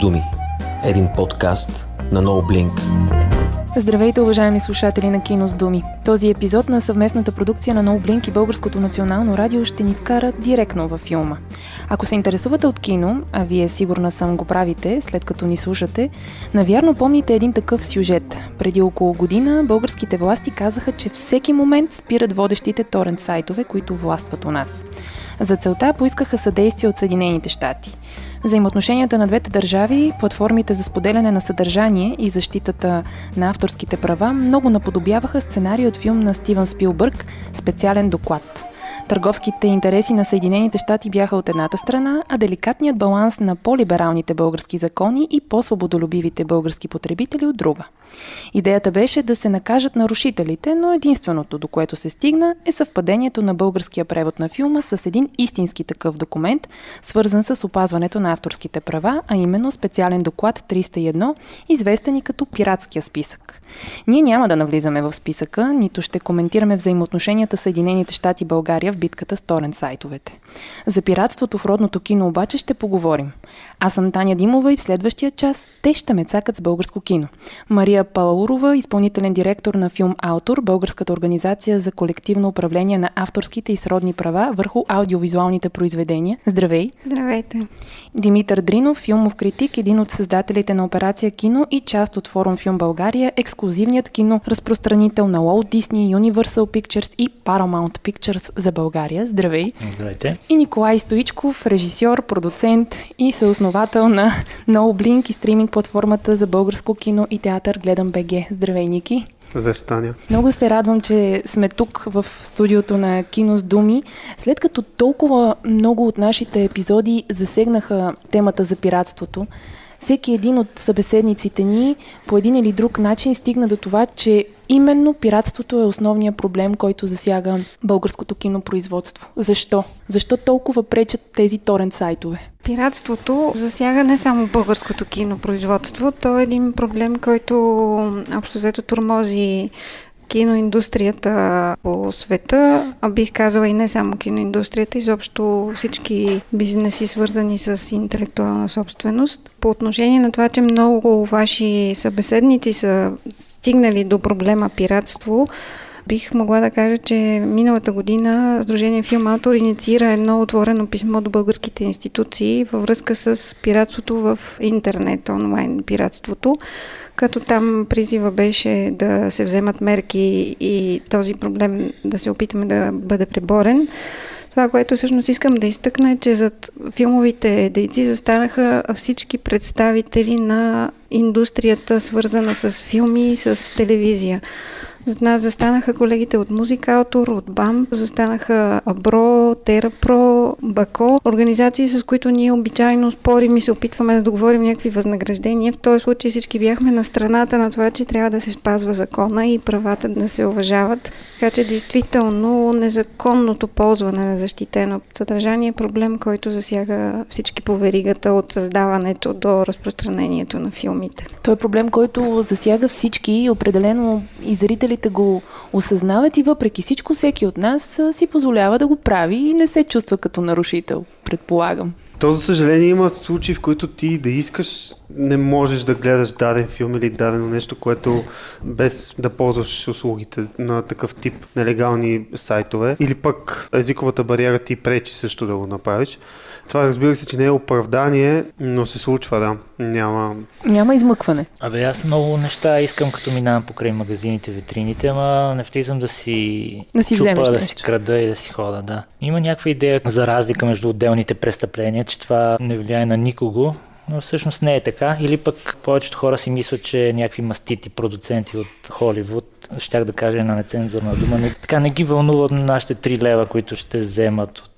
думи. Един подкаст на NoBlink. Здравейте, уважаеми слушатели на Кино с думи. Този епизод на съвместната продукция на NoBlink и Българското национално радио ще ни вкара директно във филма. Ако се интересувате от кино, а вие сигурна съм го правите, след като ни слушате, навярно помните един такъв сюжет. Преди около година българските власти казаха, че всеки момент спират водещите торент сайтове, които властват у нас. За целта поискаха съдействие от Съединените щати. Взаимоотношенията на двете държави, платформите за споделяне на съдържание и защитата на авторските права много наподобяваха сценарий от филм на Стивън Спилбърг «Специален доклад». Търговските интереси на Съединените щати бяха от едната страна, а деликатният баланс на по-либералните български закони и по-свободолюбивите български потребители от друга. Идеята беше да се накажат нарушителите, но единственото, до което се стигна, е съвпадението на българския превод на филма с един истински такъв документ, свързан с опазването на авторските права, а именно специален доклад 301, известен и като пиратския списък. Ние няма да навлизаме в списъка, нито ще коментираме взаимоотношенията Съединените щати България в битката с торен сайтовете. За пиратството в родното кино обаче ще поговорим. Аз съм Таня Димова и в следващия час те ще ме цакат с българско кино. Мария Палаурова, изпълнителен директор на филм Автор, Българската организация за колективно управление на авторските и сродни права върху аудиовизуалните произведения. Здравей! Здравейте! Димитър Дринов, филмов критик, един от създателите на операция Кино и част от форум Филм България, ексклюзивният кино разпространител на Walt Disney, Universal Pictures и Paramount Pictures за България. Здравей! Здравейте! И Николай Стоичков, режисьор, продуцент и съосновател на NoBlink и стриминг платформата за българско кино и театър Гледам БГ. Здравей, Ники! Здрасти, Таня. Много се радвам, че сме тук в студиото на Кино с думи. След като толкова много от нашите епизоди засегнаха темата за пиратството, всеки един от събеседниците ни по един или друг начин стигна до това, че именно пиратството е основният проблем, който засяга българското кинопроизводство. Защо? Защо толкова пречат тези торент сайтове? Пиратството засяга не само българското кинопроизводство, то е един проблем, който общо взето турмози киноиндустрията по света, а бих казала и не само киноиндустрията, изобщо всички бизнеси, свързани с интелектуална собственост. По отношение на това, че много ваши събеседници са стигнали до проблема пиратство, бих могла да кажа, че миналата година Сдружение Филм Автор инициира едно отворено писмо до българските институции във връзка с пиратството в интернет, онлайн пиратството като там призива беше да се вземат мерки и този проблем да се опитаме да бъде преборен. Това, което всъщност искам да изтъкна е, че зад филмовите дейци застанаха всички представители на индустрията, свързана с филми и с телевизия. За нас застанаха колегите от Музикалтор, от БАМ, застанаха Абро, Терапро, Бако, организации, с които ние обичайно спорим и се опитваме да договорим някакви възнаграждения. В този случай всички бяхме на страната на това, че трябва да се спазва закона и правата да се уважават. Така че действително незаконното ползване на защитено съдържание е проблем, който засяга всички по веригата от създаването до разпространението на филмите. Той е проблем, който засяга всички и определено и зрители зрителите го осъзнават и въпреки всичко всеки от нас си позволява да го прави и не се чувства като нарушител, предполагам. То, за съжаление, има случаи, в които ти да искаш, не можеш да гледаш даден филм или дадено нещо, което без да ползваш услугите на такъв тип нелегални сайтове. Или пък езиковата бариера ти пречи също да го направиш. Това разбира се, че не е оправдание, но се случва, да. Няма... Няма измъкване. Абе, аз много неща искам, като минавам покрай магазините, витрините, ама не влизам да си, да си чупа, да нещо. си крада и да си хода, да. Има някаква идея за разлика между отделните престъпления, че това не влияе на никого, но всъщност не е така. Или пък повечето хора си мислят, че някакви мастити продуценти от Холивуд, щях да кажа на нецензурна дума, не, така не ги вълнуват нашите 3 лева, които ще вземат от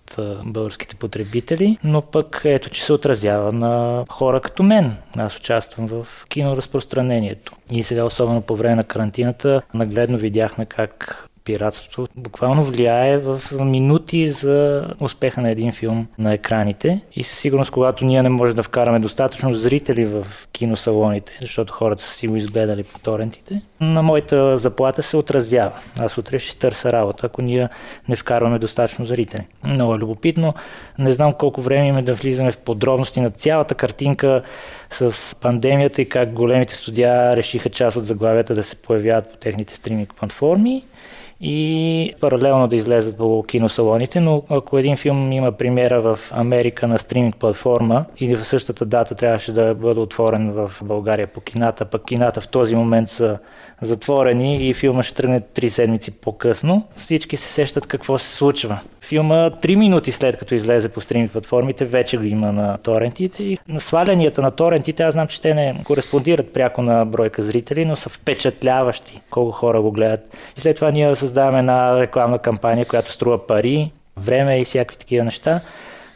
българските потребители, но пък ето, че се отразява на хора като мен. Аз участвам в киноразпространението. И сега, особено по време на карантината, нагледно видяхме как пиратството буквално влияе в минути за успеха на един филм на екраните. И със сигурност, когато ние не можем да вкараме достатъчно зрители в киносалоните, защото хората са си го изгледали по торентите, на моята заплата се отразява. Аз утре ще търся работа, ако ние не вкарваме достатъчно зрители. Много е любопитно. Не знам колко време имаме да влизаме в подробности на цялата картинка с пандемията и как големите студия решиха част от заглавията да се появяват по техните стриминг платформи и паралелно да излезат по киносалоните, но ако един филм има премиера в Америка на стриминг платформа и в същата дата трябваше да бъде отворен в България по кината, пък кината в този момент са затворени и филма ще тръгне три седмици по-късно, всички се сещат какво се случва. Филма три минути след като излезе по стриминг платформите вече го има на торентите и на свалянията на торентите аз знам, че те не кореспондират пряко на бройка зрители, но са впечатляващи колко хора го гледат. И след това ние създаваме една рекламна кампания, която струва пари, време и всякакви такива неща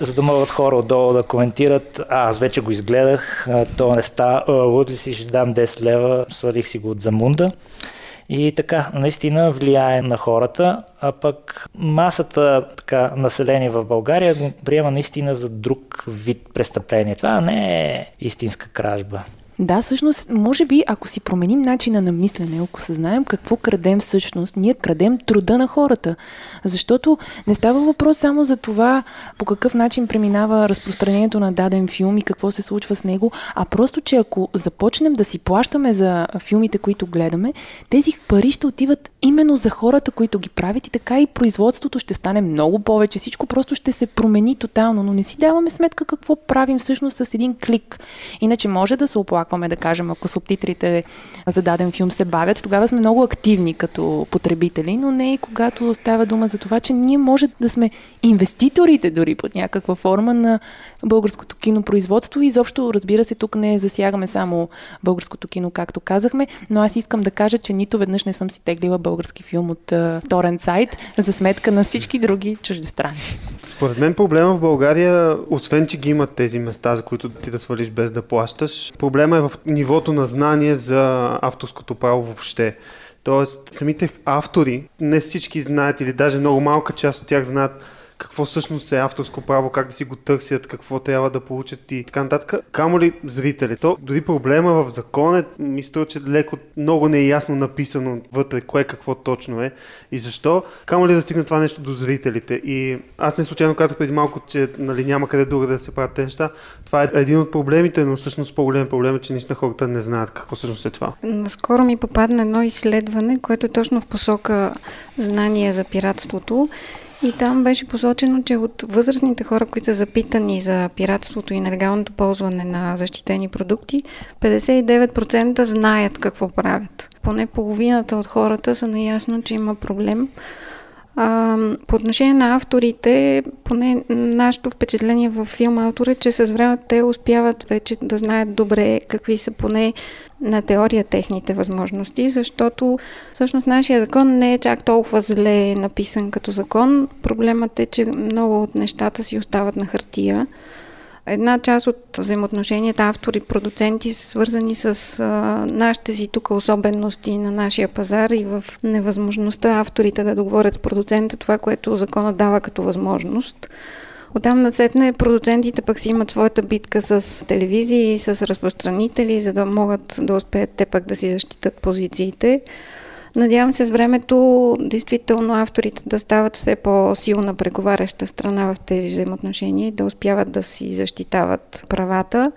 за да могат хора отдолу да коментират, а, аз вече го изгледах, то не ста, луд ли си, ще дам 10 лева, свалих си го от замунда. И така, наистина влияе на хората, а пък масата така, население в България го приема наистина за друг вид престъпление. Това не е истинска кражба. Да, всъщност, може би, ако си променим начина на мислене, ако съзнаем какво крадем всъщност, ние крадем труда на хората. Защото не става въпрос само за това по какъв начин преминава разпространението на даден филм и какво се случва с него, а просто, че ако започнем да си плащаме за филмите, които гледаме, тези пари ще отиват именно за хората, които ги правят и така и производството ще стане много повече. Всичко просто ще се промени тотално, но не си даваме сметка какво правим всъщност с един клик. Иначе може да се оплакваме оплакваме, да кажем, ако субтитрите за даден филм се бавят, тогава сме много активни като потребители, но не и когато става дума за това, че ние може да сме инвеститорите дори под някаква форма на българското кинопроизводство. И изобщо, разбира се, тук не засягаме само българското кино, както казахме, но аз искам да кажа, че нито веднъж не съм си теглила български филм от торен сайт за сметка на всички други чуждестранни. Според мен проблема в България, освен че ги имат тези места, за които ти да свалиш без да плащаш, проблема е в нивото на знание за авторското право въобще. Тоест, самите автори, не всички знаят или даже много малка част от тях знаят какво всъщност е авторско право, как да си го търсят, какво трябва да получат и така нататък. Камо ли зрители? То дори проблема в закон е, мисля, че леко много не е ясно написано вътре, кое какво точно е и защо. Камо ли да стигне това нещо до зрителите? И аз не случайно казах преди малко, че нали, няма къде друга да се правят тези неща. Това е един от проблемите, но всъщност по-голем проблем е, че наистина хората не знаят какво всъщност е това. Наскоро ми попадна едно изследване, което е точно в посока знание за пиратството и там беше посочено, че от възрастните хора, които са запитани за пиратството и нелегалното ползване на защитени продукти, 59% знаят какво правят. Поне половината от хората са наясно, че има проблем. А, по отношение на авторите, поне нашето впечатление в филма автор е, че с време те успяват вече да знаят добре какви са поне на теория техните възможности, защото всъщност нашия закон не е чак толкова зле написан като закон. Проблемът е, че много от нещата си остават на хартия. Една част от взаимоотношенията автори-продуценти са свързани с а, нашите си тук особености на нашия пазар и в невъзможността авторите да договорят с продуцента това, което законът дава като възможност. Оттам насетне продуцентите пък си имат своята битка с телевизии, с разпространители, за да могат да успеят те пък да си защитат позициите. Надявам се с времето действително авторите да стават все по-силна преговаряща страна в тези взаимоотношения и да успяват да си защитават правата.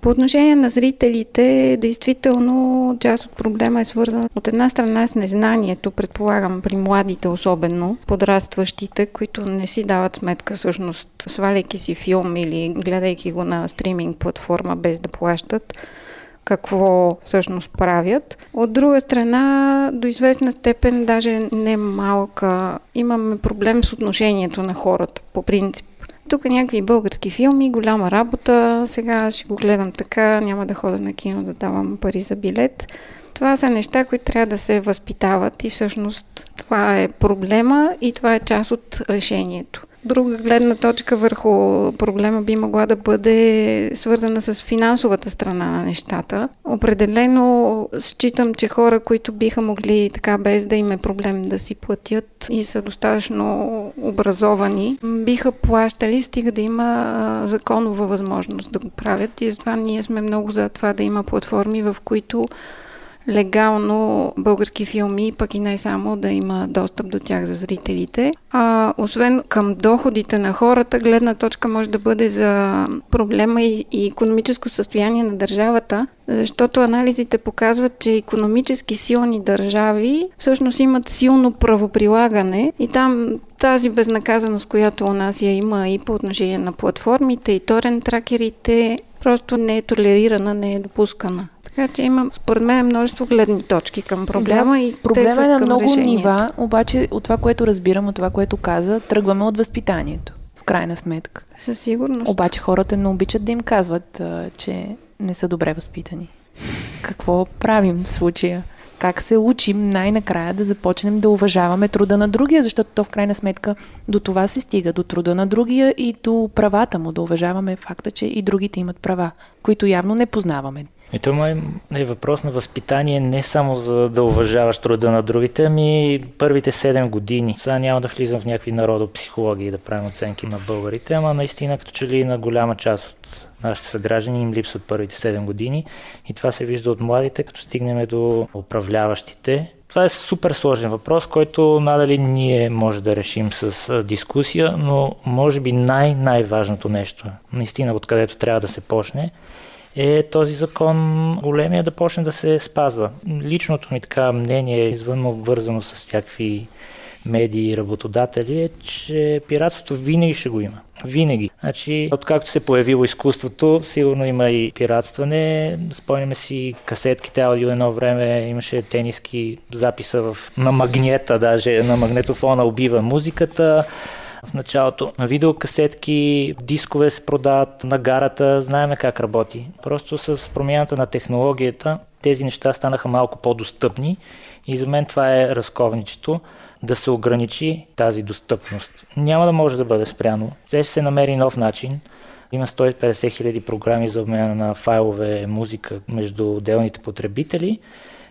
По отношение на зрителите, действително част от проблема е свързан от една страна с незнанието, предполагам, при младите особено, подрастващите, които не си дават сметка всъщност, сваляйки си филм или гледайки го на стриминг платформа без да плащат, какво всъщност правят. От друга страна, до известна степен, даже не малка, имаме проблем с отношението на хората, по принцип. Тук някакви български филми, голяма работа, сега ще го гледам така, няма да хода на кино да давам пари за билет. Това са неща, които трябва да се възпитават и всъщност това е проблема и това е част от решението. Друга гледна точка върху проблема би могла да бъде свързана с финансовата страна на нещата. Определено считам, че хора, които биха могли така без да им е проблем да си платят и са достатъчно образовани, биха плащали, стига да има законова възможност да го правят. И затова ние сме много за това да има платформи, в които легално български филми, пък и не само да има достъп до тях за зрителите. А освен към доходите на хората, гледна точка може да бъде за проблема и, и економическо състояние на държавата, защото анализите показват, че економически силни държави всъщност имат силно правоприлагане и там тази безнаказаност, която у нас я има и по отношение на платформите и торен тракерите, просто не е толерирана, не е допускана. Така че има, според мен, множество гледни точки към проблема да, и проблема е на много решението. нива, обаче от това, което разбирам, от това, което каза, тръгваме от възпитанието. В крайна сметка. Със сигурност. Обаче хората не обичат да им казват, че не са добре възпитани. Какво правим в случая? Как се учим най-накрая да започнем да уважаваме труда на другия, защото то в крайна сметка до това се стига, до труда на другия и до правата му, да уважаваме факта, че и другите имат права, които явно не познаваме. И то е въпрос на възпитание не само за да уважаваш труда на другите, ами първите 7 години. Сега няма да влизам в някакви народопсихологии да правим оценки на българите, ама наистина като че ли на голяма част от нашите съграждани им липсват първите 7 години и това се вижда от младите, като стигнем до управляващите. Това е супер сложен въпрос, който надали ние може да решим с дискусия, но може би най-най-важното нещо, наистина откъдето трябва да се почне, е този закон големия да почне да се спазва. Личното ми така мнение, извън обвързано с всякакви медии и работодатели, е, че пиратството винаги ще го има. Винаги. Значи, откакто се появило изкуството, сигурно има и пиратстване. Спомняме си касетките аудио едно време, имаше тениски записа в, на магнета, даже на магнетофона убива музиката в началото. На видеокасетки, дискове се продават на гарата, знаеме как работи. Просто с промяната на технологията тези неща станаха малко по-достъпни и за мен това е разковничето да се ограничи тази достъпност. Няма да може да бъде спряно. Сега ще се намери нов начин. Има 150 хиляди програми за обмена на файлове, музика между отделните потребители.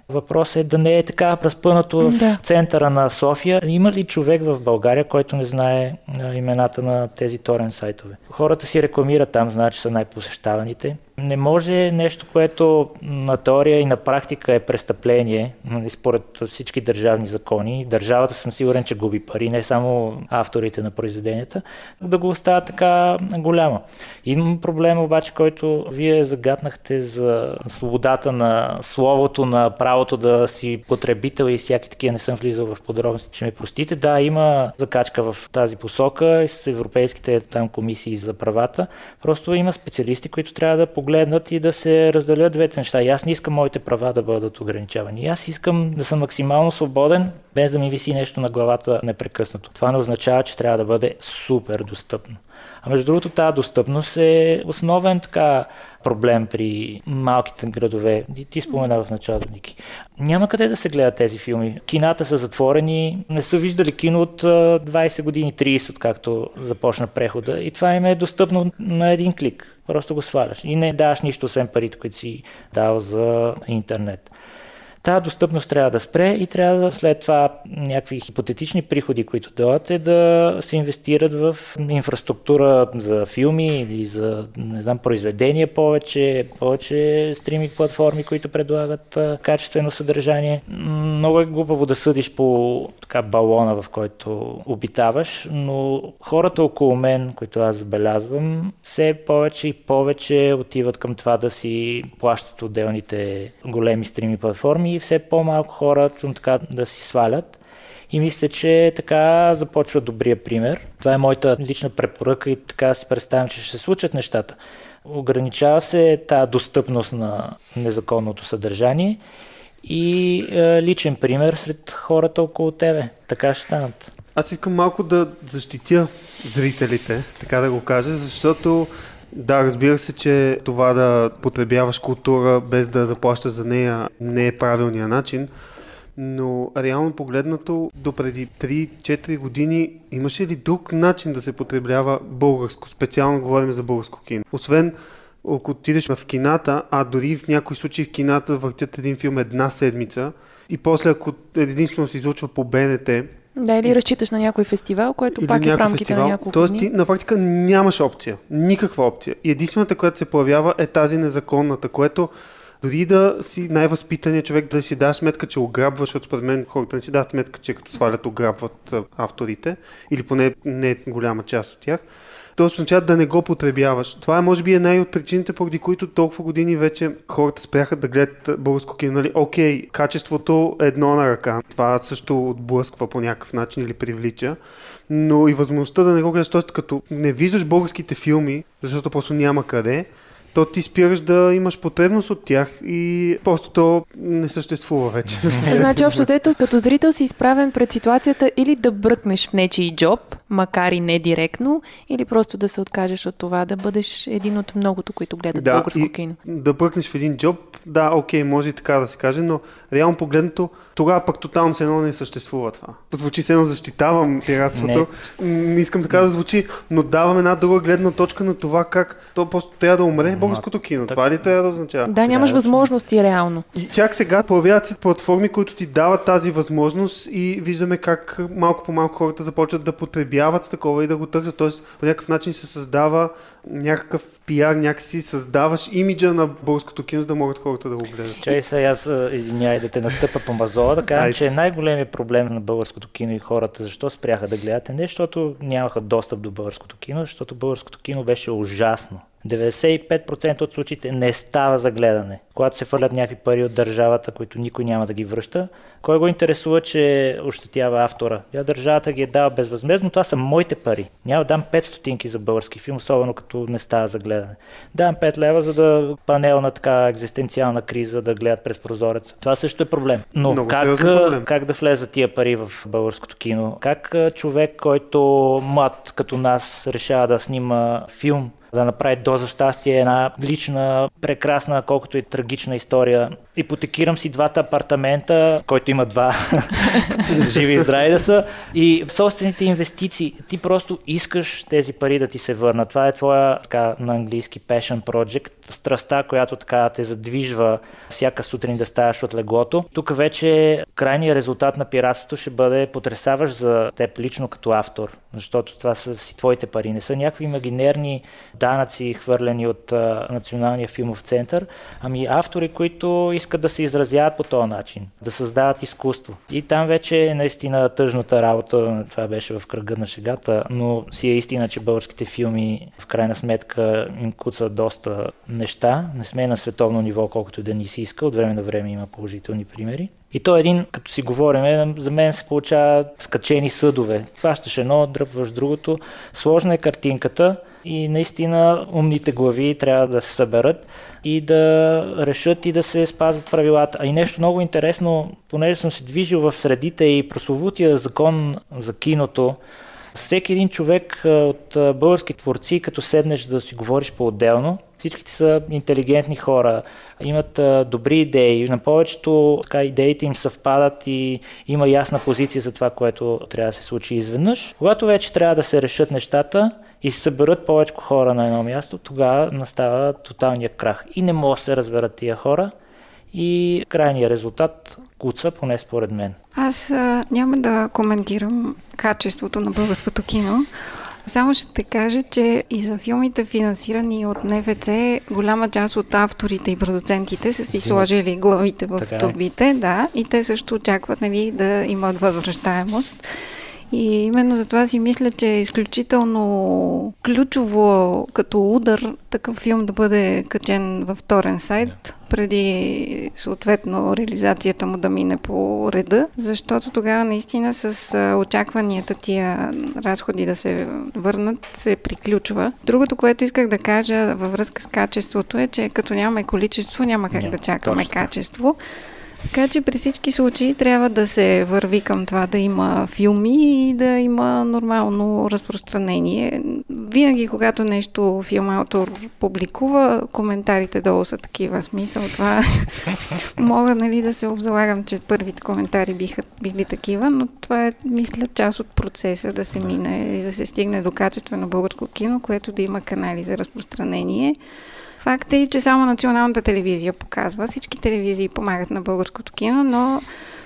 Въпросът е да не е така разпънато в Да. центъра на София. Има ли човек в България, който не знае имената на тези торен сайтове? Хората си рекламират там, знаят, че са най-посещаваните. Не може нещо, което на теория и на практика е престъпление, нали, според всички държавни закони. Държавата съм сигурен, че губи пари, не само авторите на произведенията, да го оставя така голяма. Имам проблем обаче, който вие загаднахте за свободата на словото, на правото да си потребител и всяки такива не съм влизал в подробности, че ме простите. Да, има закачка в тази посока с европейските там комисии за правата. Просто има специалисти, които трябва да погледнат и да се разделят двете неща. И аз не искам моите права да бъдат ограничавани. И аз искам да съм максимално свободен, без да ми виси нещо на главата непрекъснато. Това не означава, че трябва да бъде супер достъпно. А между другото, тази достъпност е основен така проблем при малките градове. Ти, ти спомена в началото, Ники. Няма къде да се гледат тези филми. Кината са затворени, не са виждали кино от а, 20 години, 30, откакто започна прехода. И това им е достъпно на един клик. Просто го сваляш. И не даваш нищо, освен парите, които си дал за интернет. Тази достъпност трябва да спре и трябва да след това някакви хипотетични приходи, които дойдат, е да се инвестират в инфраструктура за филми или за, не знам, произведения повече, повече стриминг платформи, които предлагат качествено съдържание. Много е глупаво да съдиш по така балона, в който обитаваш, но хората около мен, които аз забелязвам, все повече и повече отиват към това да си плащат отделните големи стрими платформи все по-малко хора чум така да си свалят. И мисля, че така започва добрия пример. Това е моята лична препоръка и така си представям, че ще се случат нещата. Ограничава се тази достъпност на незаконното съдържание и е, личен пример сред хората около тебе. Така ще станат. Аз искам малко да защитя зрителите, така да го кажа, защото да, разбира се, че това да потребяваш култура без да заплащаш за нея не е правилният начин, но реално погледнато, до преди 3-4 години имаше ли друг начин да се потребява българско? Специално говорим за българско кино. Освен ако отидеш в кината, а дори в някои случаи в кината въртят един филм една седмица и после ако единствено се излучва по БНТ, Да, или разчиташ на някой фестивал, което или пак е в рамките на няколко Тоест дни. ти на практика нямаш опция. Никаква опция. И единствената, която се появява е тази незаконната, което дори да си най-възпитаният човек, да си даш сметка, че ограбваш, защото според мен хората не си дават сметка, че като свалят ограбват авторите, или поне не голяма част от тях, то означава да не го потребяваш. Това е, може би, една от причините, поради които толкова години вече хората спряха да гледат българско кино. Нали? Окей, качеството е едно на ръка. Това също отблъсква по някакъв начин или привлича. Но и възможността да не го гледаш, т.е. като не виждаш българските филми, защото просто няма къде, то ти спираш да имаш потребност от тях и просто то не съществува вече. значи, общо взето, като зрител си изправен пред ситуацията или да бръкнеш в нечий джоб, макар и не директно, или просто да се откажеш от това, да бъдеш един от многото, които гледат да, българско кино. Да бръкнеш в един джоб, да, окей, може и така да се каже, но реално погледнато, тогава пък тотално се едно не съществува това. Звучи се едно защитавам пиратството. Не. не искам така да звучи, но давам една друга гледна точка на това как то просто трябва да умре българското кино. Това ли трябва да означава? Да, нямаш да, възможности реално. И чак сега появяват се платформи, които ти дават тази възможност и виждаме как малко по малко хората започват да потребяват такова и да го търсят. Тоест по някакъв начин се създава някакъв пиар, някакси създаваш имиджа на българското кино, за да могат хората да го гледат. Чай сега, аз извинявай да те настъпа по мазола, да кажа, че най-големият проблем на българското кино и хората, защо спряха да гледат, не защото нямаха достъп до българското кино, защото българското кино беше ужасно. 95% от случаите не става за гледане. Когато се фърлят някакви пари от държавата, които никой няма да ги връща, кой го интересува, че ощетява автора? Я държавата ги е дава безвъзмезно, това са моите пари. Няма да дам 5 стотинки за български филм, особено като не става за гледане. Дам 5 лева, за да панел на така екзистенциална криза да гледат през прозорец. Това също е проблем. Но Много как, проблем. как да влезат тия пари в българското кино? Как човек, който млад като нас решава да снима филм, да направи доза щастие, една лична, прекрасна, колкото и трагична история. Ипотекирам си двата апартамента, който има два, живи и здрави да са, и собствените инвестиции. Ти просто искаш тези пари да ти се върнат. Това е твоя, така на английски, passion project, страста, която така те задвижва всяка сутрин да ставаш от леглото. Тук вече крайният резултат на пиратството ще бъде потрясаващ за теб лично като автор, защото това са си твоите пари. Не са някакви имагинерни данъци, хвърлени от а, Националния филмов център, ами автори, които искат да се изразяват по този начин, да създават изкуство. И там вече е наистина тъжната работа, това беше в кръга на шегата, но си е истина, че българските филми в крайна сметка им куцат доста неща. Не сме на световно ниво, колкото и да ни си иска. От време на време има положителни примери. И то е един, като си говорим, за мен се получава скачени съдове. Хващаш едно, дръпваш другото. Сложна е картинката и наистина умните глави трябва да се съберат и да решат и да се спазват правилата. А и нещо много интересно, понеже съм се движил в средите и прословутия закон за киното, всеки един човек от български творци, като седнеш да си говориш по-отделно, всичките са интелигентни хора, имат добри идеи. На повечето така, идеите им съвпадат и има ясна позиция за това, което трябва да се случи изведнъж. Когато вече трябва да се решат нещата и се съберат повече хора на едно място, тогава настава тоталния крах. И не могат да се разберат тия хора и крайният резултат куца, поне според мен. Аз а, няма да коментирам качеството на българското кино, само ще те кажа, че и за филмите финансирани от НФЦ, голяма част от авторите и продуцентите са си сложили главите в така е. турбите, да, и те също очакват нали, да имат възвръщаемост. И именно за това си мисля, че е изключително ключово като удар такъв филм да бъде качен във вторен сайт, преди съответно реализацията му да мине по реда, защото тогава наистина с очакванията тия разходи да се върнат се приключва. Другото, което исках да кажа във връзка с качеството е, че като нямаме количество, няма как да чакаме качество. Така че при всички случаи трябва да се върви към това да има филми и да има нормално разпространение. Винаги, когато нещо филмаутор публикува, коментарите долу са такива. Смисъл това мога нали, да се обзалагам, че първите коментари биха били такива, но това е, мисля, част от процеса да се мине и да се стигне до качествено българско кино, което да има канали за разпространение. Факт е, че само националната телевизия показва. Всички телевизии помагат на българското кино, но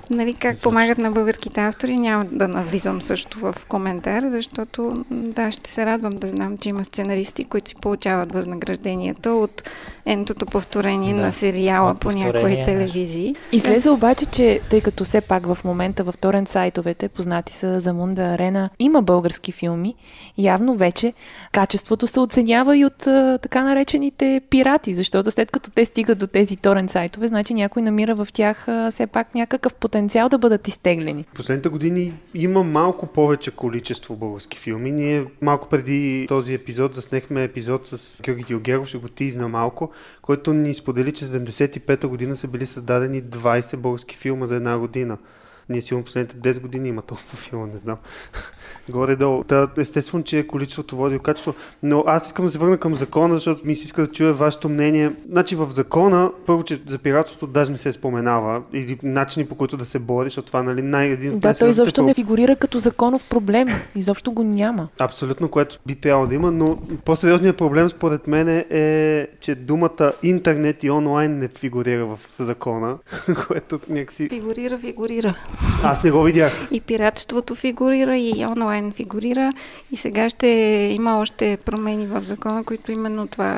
Нали, как Звучи. помагат на българските автори, няма да навлизам също в коментар, защото да, ще се радвам да знам, че има сценаристи, които си получават възнагражденията от ентото повторение Да. на сериала От по някои телевизии. Излезе обаче, че тъй като все пак в момента в торент сайтовете, познати са за Мунда Арена, има български филми, явно вече качеството се оценява и от така наречените пирати, защото след като те стигат до тези торент сайтове, значи някой намира в тях все пак някакъв потенциал да бъдат изтеглени. Последните години има малко повече количество български филми. Ние малко преди този епизод заснехме епизод с Георги Диогеров, ще го тизна малко, който ни сподели, че 75-та година са били създадени 20 български филма за една година. Ние сигурно последните 10 години има толкова филма, не знам. Горе-долу. Та, естествено, че количеството води до качество. Но аз искам да се върна към закона, защото ми се иска да чуя вашето мнение. Значи в закона, първо, че за пиратството даже не се споменава или начини по които да се бори, защото това нали, най- един от Да, той изобщо не фигурира като законов проблем. Изобщо го няма. Абсолютно, което би трябвало да има, но по-сериозният проблем според мен е, че думата интернет и онлайн не фигурира в закона, което някакси... Фигурира, фигурира. Аз не го видях. И пиратството фигурира, и онлайн фигурира. И сега ще има още промени в закона, които именно това...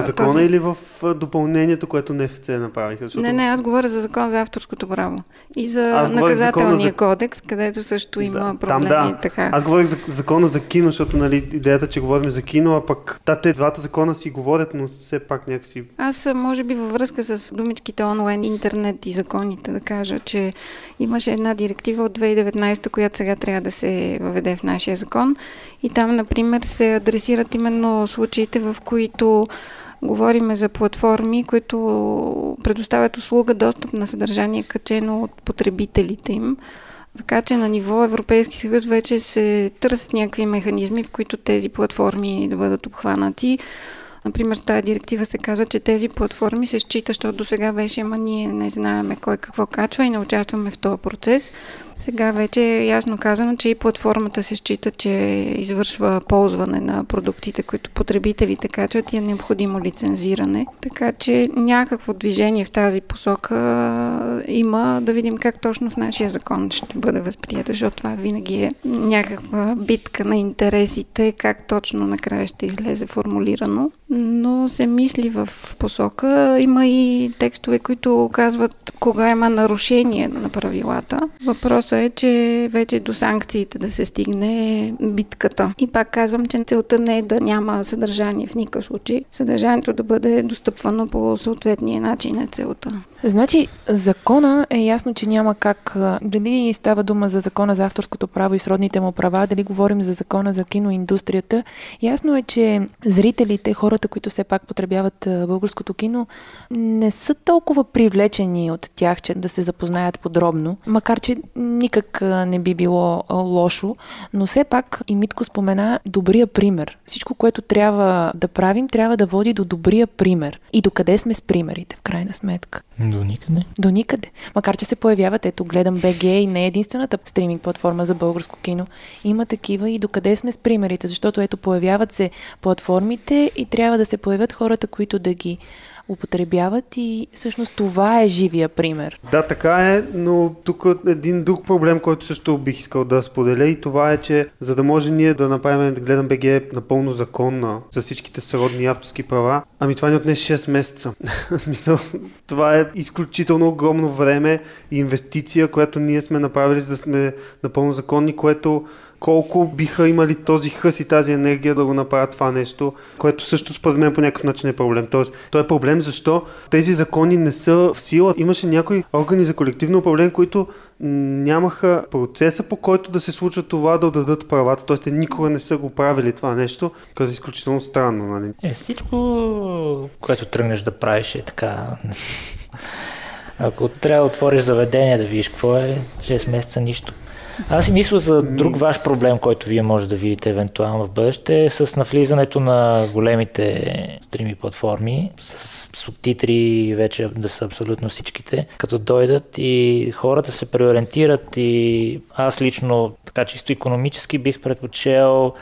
В закона този... или в допълнението, което НФЦ направиха? Защото... Не, не, аз говоря за закон за авторското право. И за Аз наказателния за- кодекс, където също има там проблеми. да. Така. Аз говорих за закона за кино, защото нали, идеята, че говорим за кино, а пък да, те двата закона си говорят, но все пак някакси... Аз, може би, във връзка с думичките онлайн, интернет и законите, да кажа, че имаше една директива от 2019, която сега трябва да се въведе в нашия закон. И там, например, се адресират именно случаите, в които говориме за платформи, които предоставят услуга достъп на съдържание качено от потребителите им. Така че на ниво Европейски съюз вече се търсят някакви механизми, в които тези платформи да бъдат обхванати. Например, с тази директива се казва, че тези платформи се счита, защото до сега беше, ама ние не знаеме кой какво качва и не участваме в този процес. Сега вече е ясно казано, че и платформата се счита, че извършва ползване на продуктите, които потребителите качват и е необходимо лицензиране. Така че някакво движение в тази посока има да видим как точно в нашия закон ще бъде възприето, защото това винаги е някаква битка на интересите, как точно накрая ще излезе формулирано. Но се мисли в посока. Има и текстове, които казват кога има нарушение на правилата. Въпросът е, че вече до санкциите да се стигне битката. И пак казвам, че целта не е да няма съдържание в никакъв случай. Съдържанието да бъде достъпвано по съответния начин е целта. Значи, закона е ясно, че няма как. Дали става дума за закона за авторското право и сродните му права, дали говорим за закона за киноиндустрията. Ясно е, че зрителите, хората, които все пак потребяват българското кино, не са толкова привлечени от тях, че да се запознаят подробно. Макар, че никак не би било лошо, но все пак и Митко спомена добрия пример. Всичко, което трябва да правим, трябва да води до добрия пример. И до къде сме с примерите, в крайна сметка. До никъде. До никъде. Макар, че се появяват, ето, гледам БГ и не е единствената стриминг платформа за българско кино. Има такива и докъде сме с примерите, защото ето, появяват се платформите и трябва да се появят хората, които да ги употребяват и всъщност това е живия пример. Да, така е, но тук един друг проблем, който също бих искал да споделя и това е, че за да може ние да направим да гледам БГ напълно законна за всичките сродни авторски права, ами това ни отне 6 месеца. Смисъл, това е изключително огромно време и инвестиция, която ние сме направили за да сме напълно законни, което колко биха имали този хъс и тази енергия да го направят това нещо, което също според мен по някакъв начин е проблем. Тоест, той е проблем защо тези закони не са в сила. Имаше някои органи за колективно управление, които нямаха процеса по който да се случва това да отдадат правата, т.е. те никога не са го правили това нещо, което е изключително странно. Нали? Е, всичко, което тръгнеш да правиш е така. Ако трябва да отвориш заведение да видиш какво е, 6 месеца нищо. Аз си мисля за друг ваш проблем, който вие може да видите евентуално в бъдеще, е с навлизането на големите стрими платформи, с субтитри вече да са абсолютно всичките, като дойдат и хората се преориентират и аз лично Така чисто економически бих предпочел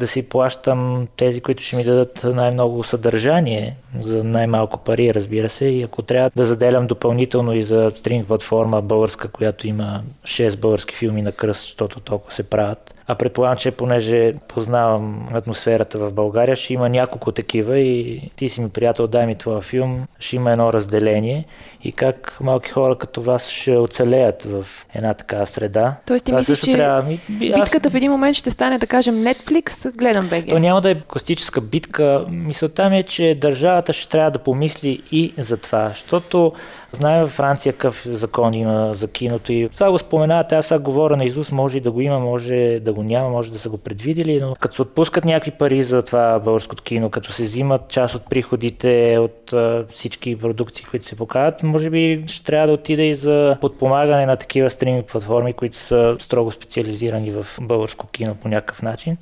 да си плащам тези, които ще ми дадат най-много съдържание за най-малко пари, разбира се. И ако трябва да заделям допълнително и за стринг платформа българска, която има 6 български филми на кръст, защото толкова се правят, а предполагам, че понеже познавам атмосферата в България, ще има няколко такива и ти си ми приятел, дай ми твоя филм, ще има едно разделение и как малки хора като вас ще оцелеят в една такава среда. Тоест ти мислиш, че трябва... битката в един момент ще стане, да кажем, Netflix, гледам БГ. То няма да е класическа битка. Мисълта ми е, че държавата ще трябва да помисли и за това, защото Знаем във Франция какъв закон има за киното и това го споменавате, аз сега говоря на Изус, може и да го има, може да го няма, може да са го предвидели, но като се отпускат някакви пари за това българското кино, като се взимат част от приходите от всички продукции, които се показват, може би ще трябва да отида и за подпомагане на такива стриминг платформи, които са строго специализирани в българско кино по някакъв начин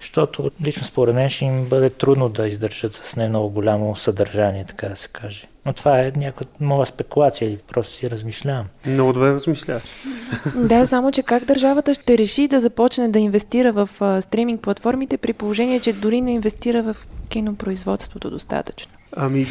защото лично според мен ще им бъде трудно да издържат с не много голямо съдържание, така да се каже. Но това е някаква моя спекулация или просто си размишлявам. Много добре размишляваш. да, само че как държавата ще реши да започне да инвестира в а, стриминг платформите при положение, че дори не инвестира в кинопроизводството достатъчно? Ами...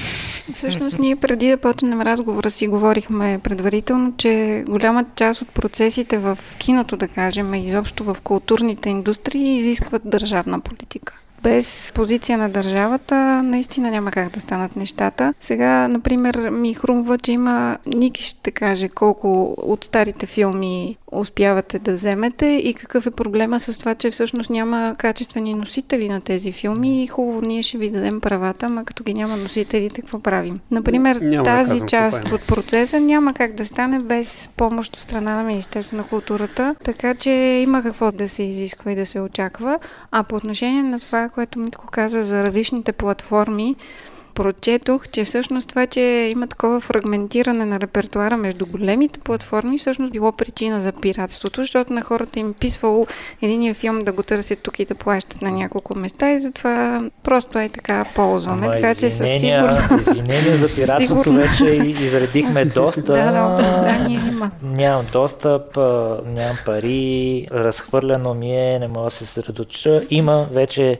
Всъщност ние преди да почнем разговора си говорихме предварително, че голяма част от процесите в киното, да кажем, изобщо в културните индустрии изискват държавна политика без позиция на държавата наистина няма как да станат нещата. Сега, например, ми хрумва, че има Ники ще каже колко от старите филми успявате да вземете и какъв е проблема с това, че всъщност няма качествени носители на тези филми и хубаво ние ще ви дадем правата, ама като ги няма носителите, какво правим? Например, няма тази да част от процеса няма как да стане без помощ от страна на Министерство на културата, така че има какво да се изисква и да се очаква. А по отношение на това, което Митко каза за различните платформи, прочетох, че всъщност това, че има такова фрагментиране на репертуара между големите платформи, всъщност било причина за пиратството, защото на хората им писвало единия филм да го търсят тук и да плащат на няколко места и затова просто е така ползваме. Ама така че със сигурност... Извинения за пиратството сигурно... вече изредихме доста. да, да, да, има. Нямам достъп, нямам пари, разхвърляно ми е, не мога да се средоча. Има вече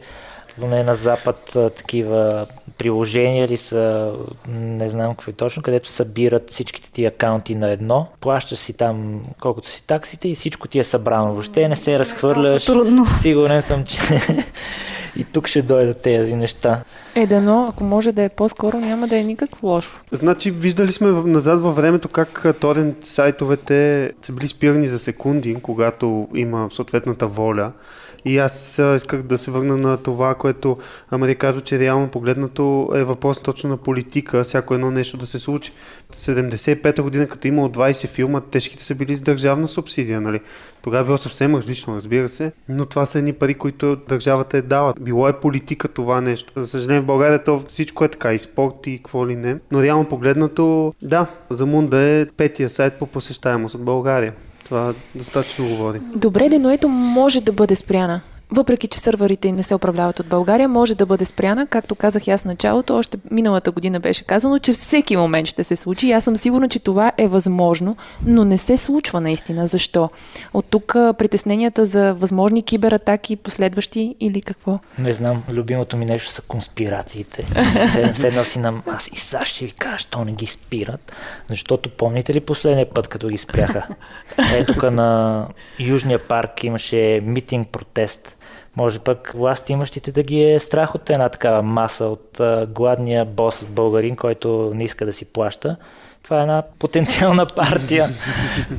поне на Запад такива приложения ли са, не знам какво е точно, където събират всичките ти акаунти на едно, плащаш си там колкото си таксите и всичко ти е събрано. Въобще не се е разхвърляш. Трудно. Сигурен съм, че и тук ще дойдат тези неща. Е, да, но ако може да е по-скоро, няма да е никакво лошо. Значи, виждали сме назад във времето как торент сайтовете са били спирани за секунди, когато има съответната воля. И аз исках да се върна на това, което Амари казва, че реално погледнато е въпрос точно на политика, всяко едно нещо да се случи. 75-та година, като е имало 20 филма, тежките са били с държавна субсидия, нали? Тогава е било съвсем различно, разбира се, но това са едни пари, които държавата е дала. Било е политика това нещо. За съжаление в България то всичко е така, и спорт и какво ли не. Но реално погледнато, да, за Мунда е петия сайт по посещаемост от България. Това достатъчно говори. Добре, но ето може да бъде спряна въпреки че сървърите не се управляват от България, може да бъде спряна. Както казах аз началото, още миналата година беше казано, че всеки момент ще се случи. Аз съм сигурна, че това е възможно, но не се случва наистина. Защо? От тук притесненията за възможни кибератаки, последващи или какво? Не знам. Любимото ми нещо са конспирациите. Седнал си на аз и сега ще ви кажа, що не ги спират. Защото помните ли последния път, като ги спряха? Ето тук на Южния парк имаше митинг, протест може пък власти имащите да ги е страх от една такава маса, от гладния бос българин, който не иска да си плаща това е една потенциална партия.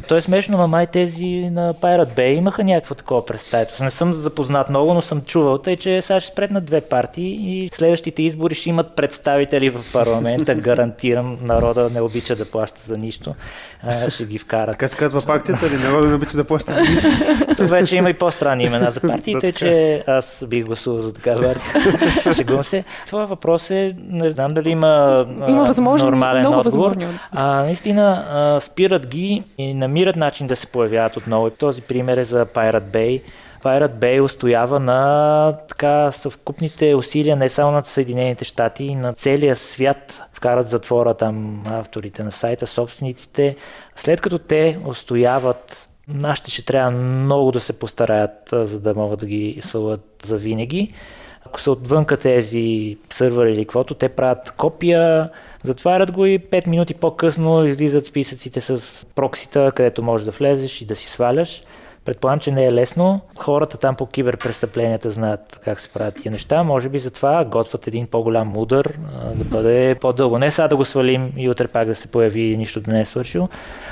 То е смешно, но май тези на Pirate Bay имаха някакво такова представителство. Не съм запознат много, но съм чувал, тъй че сега ще спретнат две партии и следващите избори ще имат представители в парламента. Гарантирам, народа не обича да плаща за нищо. А, ще ги вкарат. Така се казва партията ли? Народа не обича да плаща за нищо. То вече има и по-странни имена за партиите, че аз бих гласувал за такава партия. Шегувам се. Това въпрос е, не знам дали има, има възможни, нормален много отговор. Възможни. А, наистина а, спират ги и намират начин да се появяват отново. Този пример е за Pirate Bay. Pirate Bay устоява на така съвкупните усилия не само на Съединените щати, и на целия свят. Вкарат затвора там авторите на сайта, собствениците. След като те устояват Нашите ще трябва много да се постараят, за да могат да ги свалят за винаги. Ако са отвънка тези сървъри или каквото, те правят копия, затварят го и 5 минути по-късно излизат списъците с проксита, където можеш да влезеш и да си сваляш. Предполагам, че не е лесно. Хората там по киберпрестъпленията знаят как се правят тия неща. Може би затова готвят един по-голям удар, да бъде по-дълго. Не сега да го свалим и утре пак да се появи и нищо да не е свършил,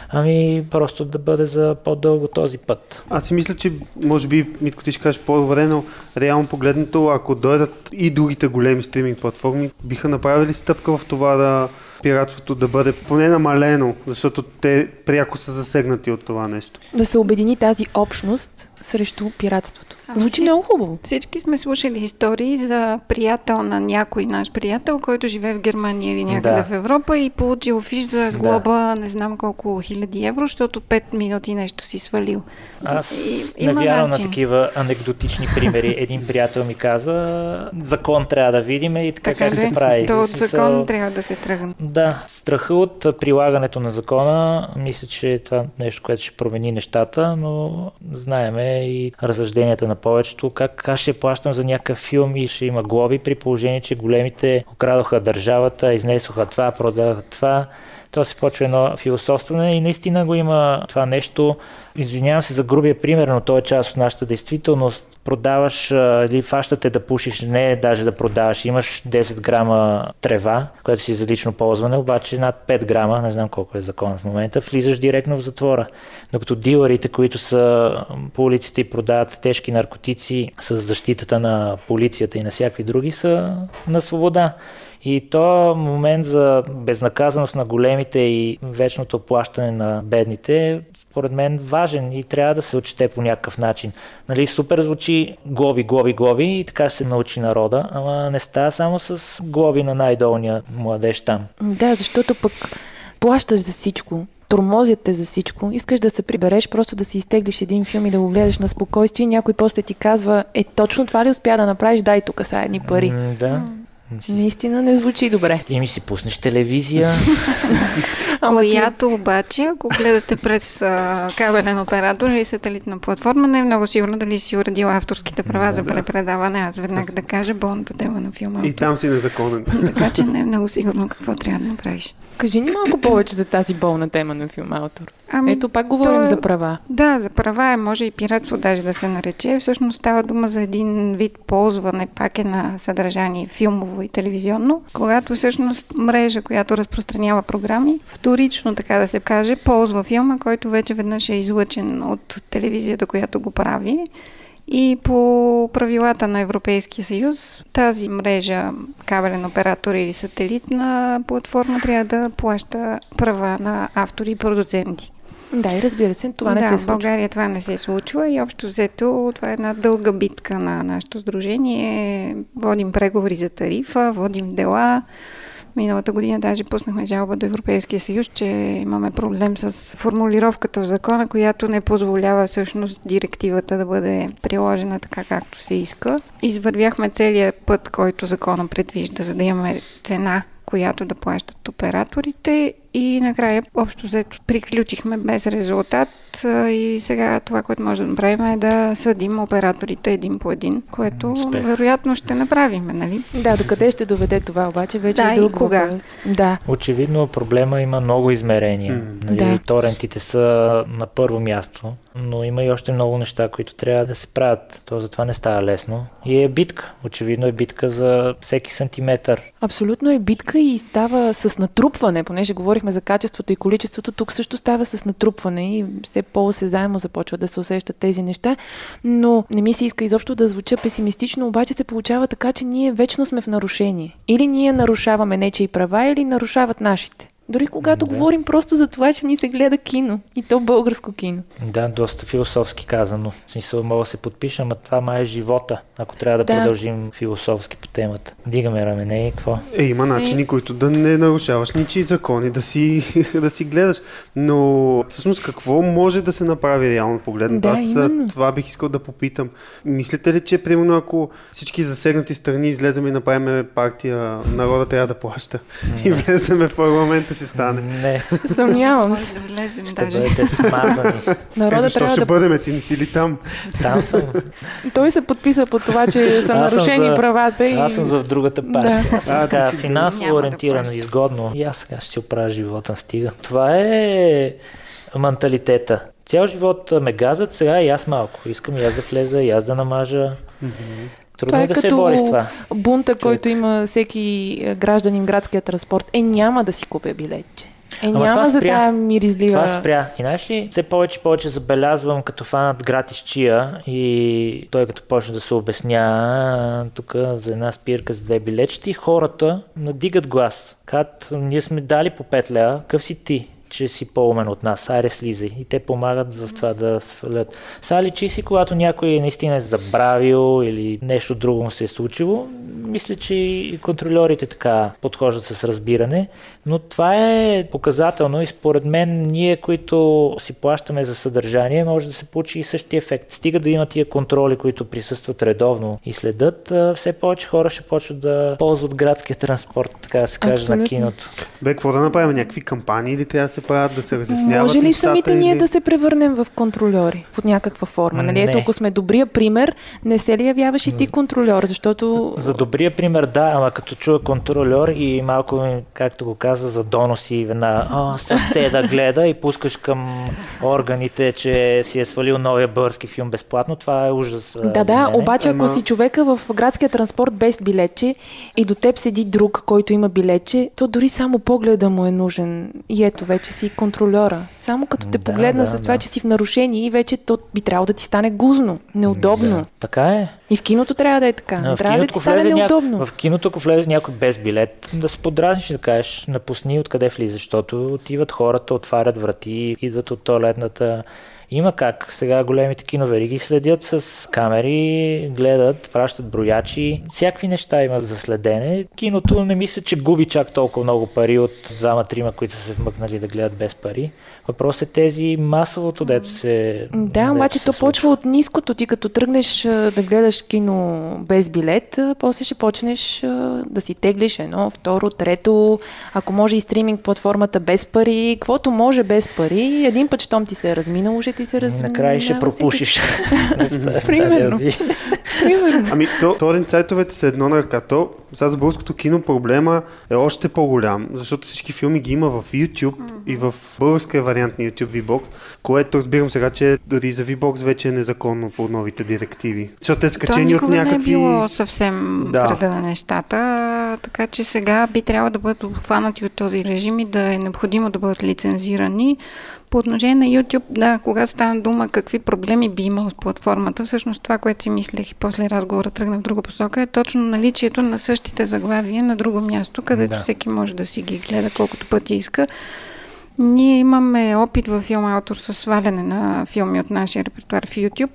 ами просто да бъде за по-дълго този път. Аз си мисля, че може би, Митко, ти ще кажеш по-добре, но реално погледнато, ако дойдат и другите големи стриминг платформи, биха направили стъпка в това да пиратството да бъде поне намалено, защото те пряко са засегнати от това нещо. Да се обедини тази общност срещу пиратството. Ами Звучи много хубаво. Всички сме слушали истории за приятел на някой наш приятел, който живее в Германия или някъде да. в Европа и получил фиш за глоба да. не знам колко хиляди евро, защото 5 минути нещо си свалил. Аз и, не вярвам на такива анекдотични примери. Един приятел ми каза, закон трябва да видим и така, така как се прави. То от закон трябва да се тръгне. Да, страха от прилагането на закона, мисля, че е това нещо, което ще промени нещата, но знаеме и разсъжденията на повечето, как аз ще плащам за някакъв филм и ще има глоби, при положение, че големите окрадоха държавата, изнесоха това, продадаха това. То се почва едно философстване и наистина го има това нещо. Извинявам се за грубия пример, но то е част от нашата действителност. Продаваш или фащате да пушиш, не е даже да продаваш. Имаш 10 грама трева, което си за лично ползване, обаче над 5 грама, не знам колко е закон в момента, влизаш директно в затвора. Докато дилърите, които са по улиците и продават тежки наркотици с защитата на полицията и на всякакви други, са на свобода. И то момент за безнаказаност на големите и вечното плащане на бедните е според мен важен и трябва да се отчете по някакъв начин. Нали, супер звучи глоби, глоби, глоби и така се научи народа, ама не става само с глоби на най-долния младеж там. Да, защото пък плащаш за всичко, тормозят те за всичко, искаш да се прибереш, просто да си изтеглиш един филм и да го гледаш на спокойствие, някой после ти казва, е точно това ли успя да направиш, дай тук са едни пари. да. Наистина не звучи добре. И ми си пуснеш телевизия. Която обаче, ако гледате през а, кабелен оператор или сателитна платформа, не е много сигурно дали си уредил авторските права да, за препредаване. Аз веднага да кажа болната тема на филма. И там си незаконен. така че не е много сигурно какво трябва да направиш. Кажи ни малко повече за тази болна тема на филм автор. Ами, Ето пак говорим то, за права. Да, за права е, може и пиратство даже да се нарече. Всъщност става дума за един вид ползване, пак е на съдържание филмово и телевизионно, когато всъщност мрежа, която разпространява програми, вторично, така да се каже, ползва филма, който вече веднъж е излъчен от телевизията, която го прави. И по правилата на Европейския съюз, тази мрежа, кабелен оператор или сателитна платформа трябва да плаща права на автори и продуценти. Да, и разбира се, това не да, се случва. в България това не се случва и общо взето това е една дълга битка на нашето сдружение. Водим преговори за тарифа, водим дела. Миналата година даже пуснахме жалба до Европейския съюз, че имаме проблем с формулировката в закона, която не позволява всъщност директивата да бъде приложена така както се иска. Извървяхме целият път, който закона предвижда, за да имаме цена която да плащат операторите и накрая общо взето приключихме без резултат и сега това, което може да направим е да съдим операторите един по един, което Успех. вероятно ще направим, нали? Да, докъде ще доведе това обаче вече да, е друг кога? Въпрос. Да. Очевидно проблема има много измерения. Mm. Нали? Да. Торентите са на първо място, но има и още много неща, които трябва да се правят. То затова не става лесно. И е битка. Очевидно е битка за всеки сантиметър. Абсолютно е битка и става с натрупване, понеже говорихме за качеството и количеството, тук също става с натрупване и все по-осезаемо започва да се усещат тези неща, но не ми се иска изобщо да звуча песимистично, обаче се получава така, че ние вечно сме в нарушение. Или ние нарушаваме нечи права, или нарушават нашите. Дори когато да. говорим просто за това, че ни се гледа кино. И то българско кино. Да, доста философски казано. В смисъл мога да се подпишем, а това май е живота, ако трябва да, да. продължим философски по темата. Дигаме рамене и какво? Е, има начини, е. които да не нарушаваш ничи закони, да си, да си гледаш. Но всъщност какво може да се направи реално погледнато? Да, Аз именно. това бих искал да попитам. Мислите ли, че примерно ако всички засегнати страни излезем и направим партия, народа трябва да плаща и влеземе в парламента Ще стане. Не, Съмнявам Може се. да влезем ще даже. бъдете смазани. Е, Народа защо трябва ще да... бъдем? Ти не си ли там? Там съм. Той се подписа по това, че са Аз нарушени за- правата и... Аз съм в другата партия. Да. Аз съм А, така си финансово Няма да изгодно. И аз сега ще си оправя живота, стига. Това е менталитета. Цял живот ме газят, сега и аз малко. Искам и аз да влеза, и аз да намажа. Трудно Това е е да се като бори с това. бунта, който има всеки е, гражданин градския транспорт. Е, няма да си купя билетче. Е, Ама няма за тая миризлива... Това спря. И знаеш ли, все повече повече забелязвам, като фанат гратис чия и той като почне да се обясня тук за една спирка с две билечета и хората надигат глас. Казват, ние сме дали по 5 лева, къв си ти? Че си по-умен от нас, айде слизай. И те помагат в това да свалят. Сега личи си, когато някой наистина е забравил или нещо друго му се е случило, мисля, че и контролерите така подхождат с разбиране, но това е показателно и според мен ние, които си плащаме за съдържание, може да се получи и същия ефект. Стига да има тия контроли, които присъстват редовно и следят, все повече хора ще почват да ползват градския транспорт, така да се каже, на Абсолютно. киното. Бе, какво да направим? Някакви кампании или трябва да се правят, да се разясняват Може ли самите ние или... да се превърнем в контролери под някаква форма? Нали? Ето, ако сме добрия пример, не се ли явяваш и ти контролер? Защото За добрия пример, да, ама като чуя контролер и малко, както го каза, за доноси веднага, о, съседа гледа и пускаш към органите, че си е свалил новия български филм безплатно, това е ужас. Да, да, обаче ако си човека в градския транспорт без билетче и до теб седи друг, който има билетче, то дори само погледа му е нужен. И ето, вече си контролера. Само като те Да, погледна да, с това, да. че си в нарушение, вече то би трябвало да ти стане гузно, неудобно. Да, така е. И в киното трябва да е така. А, трябва да ти стане неудобно. В киното, ако влезе някой без билет, да се подразниш и да кажеш, напусни откъде влизаш, защото отиват хората, отварят врати, идват от туалетната. Има как. Сега големите киновери ги следят с камери, гледат, пращат броячи. Всякакви неща има за следене. Киното не мисля, че губи чак толкова много пари от двама-трима, които са се вмъкнали да гледат без пари. Въпрос е тези масовото, дето се... Да, дето обаче се то случва. почва от ниското. Ти като тръгнеш да гледаш кино без билет, после ще почнеш да си теглиш едно, второ, трето, ако може и стриминг платформата без пари, каквото може без пари, един път, щом ти се е разминало, ще ти се разминава. Накрая ще пропушиш. Примерно. Примерно. Ами, то, торент сайтовете са едно на ръка. То, сега за българското кино проблема е още по-голям, защото всички филми ги има в YouTube и в българския вариант на YouTube VBOX, което разбирам сега, че дори за VBOX вече е незаконно по новите директиви. Защото те са То качени от някакви... не е било съвсем Да. да. в реда на нещата, така че сега би трябвало да бъдат обхванати от този режим и да е необходимо да бъдат лицензирани. По отношение на YouTube, да, когато стана дума какви проблеми би имал с платформата, всъщност това, което си мислех и после разговора тръгна в друга посока, е точно наличието на същите заглавия на друго място, където да. всеки може да си ги гледа колкото пъти иска. Ние имаме опит във филм Автор с сваляне на филми от нашия репертуар в YouTube.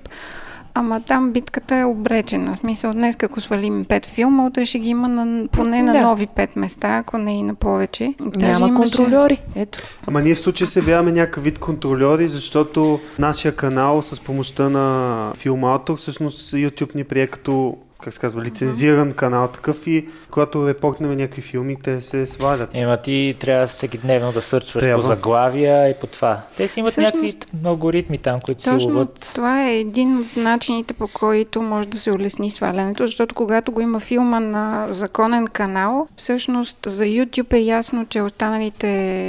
Ама там битката е обречена. В смисъл, днес ако свалим пет филма, утре ще ги има на, поне на Да. нови пет места, ако не и на повече. Даже Няма имаше- контролери. Ето. Ама ние в случая се явяваме някакъв вид контролери, защото нашия канал с помощта на филм Автор, всъщност YouTube ни прие като как се казва, лицензиран канал такъв и когато репортнем някакви филми, те се свалят. Ема ти трябва всеки дневно да сърчваш Трябва. по заглавия и по това. Те си имат Всъщност- някакви алгоритми там, които си Точно ловат. това е един от начините по който може да се улесни свалянето, защото когато го има филма на законен канал, всъщност за YouTube е ясно, че останалите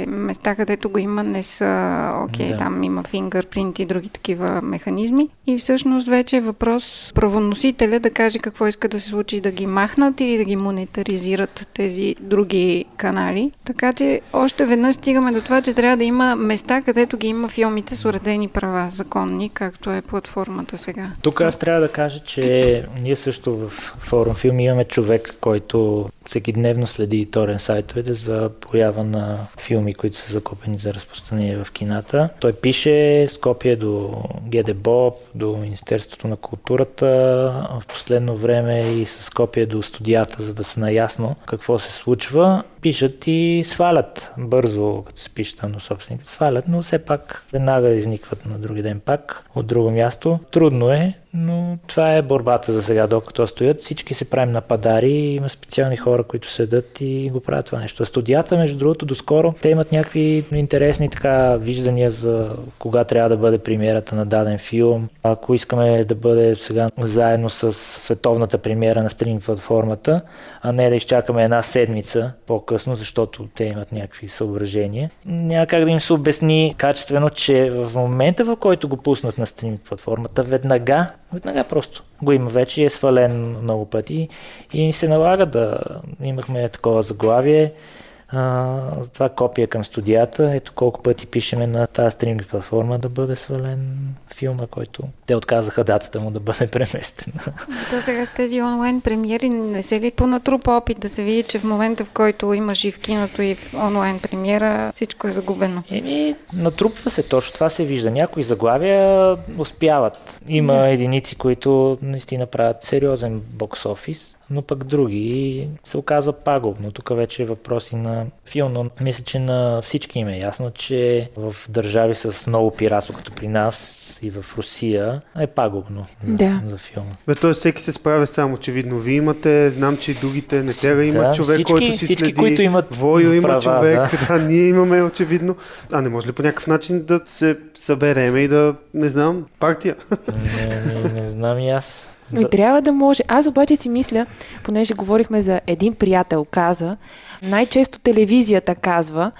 места, където го има, не са окей, Да. там има фингърпринт и други такива механизми. И всъщност вече е въпрос правоносителя да каже какво иска да се случи, да ги махнат или да ги монетаризират тези други канали. Така че още веднъж стигаме до това, че трябва да има места, където ги има филмите с уредени права, законни, както е платформата сега. Тук аз трябва да кажа, че ние също в форум филм имаме човек, който всеки дневно следи торен сайтовете за поява на филми, които са закупени за разпространение в кината. Той пише с копия до ГДБОП, до Министерството на културата в последно време и с копия до студията, за да са наясно какво се случва. Пишат и свалят бързо, като се пише там до собствените, свалят, но все пак веднага изникват на други ден пак от друго място. Трудно е, но това е борбата за сега, докато стоят. Всички се правим нападари, има специални хора, които седат и го правят това нещо. Студията, между другото, доскоро те имат някакви интересни така виждания за кога трябва да бъде премиерата на даден филм. Ако искаме да бъде сега заедно с световната премиера на стринг платформата, а не да изчакаме една седмица по-късно, защото те имат някакви съображения. Няма как да им се обясни качествено, че в момента, в който го пуснат на стринг платформата, веднага, веднага просто. Го има вече е свален много пъти и ни се налага да имахме такова заглавие а, това копия към студията. Ето колко пъти пишеме на тази стриминг платформа да бъде свален филма, който те отказаха датата му да бъде преместен. То сега с тези онлайн премиери не се ли понатрупа опит да се види, че в момента в който имаш и в киното и в онлайн премиера, всичко е загубено? Еми, натрупва се точно това се вижда. Някои заглавия успяват. Има да. единици, които наистина правят сериозен бокс офис но пък други се оказва пагубно. Тук вече е въпроси на филм, но мисля, че на всички им е ясно, че в държави с много пиратство, като при нас, и в Русия е пагубно за, да. за филма. Бе, т.е. всеки се справя сам, очевидно. Вие имате, знам, че и другите не има да, човек, всички, който си всички, следи. които имат Войо има права, човек, да. да. ние имаме очевидно. А не може ли по някакъв начин да се събереме и да, не знам, партия? Не, не, не знам и аз. Ми трябва да може. Аз обаче си мисля, понеже говорихме за един приятел каза, най-често телевизията казва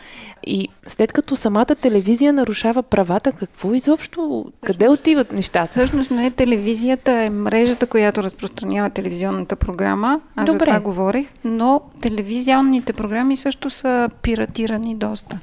и след като самата телевизия нарушава правата, какво изобщо, къде отиват нещата? Всъщност не е телевизията, е мрежата, която разпространява телевизионната програма. Аз Добре. за това говорих. Но телевизионните програми също са пиратирани доста.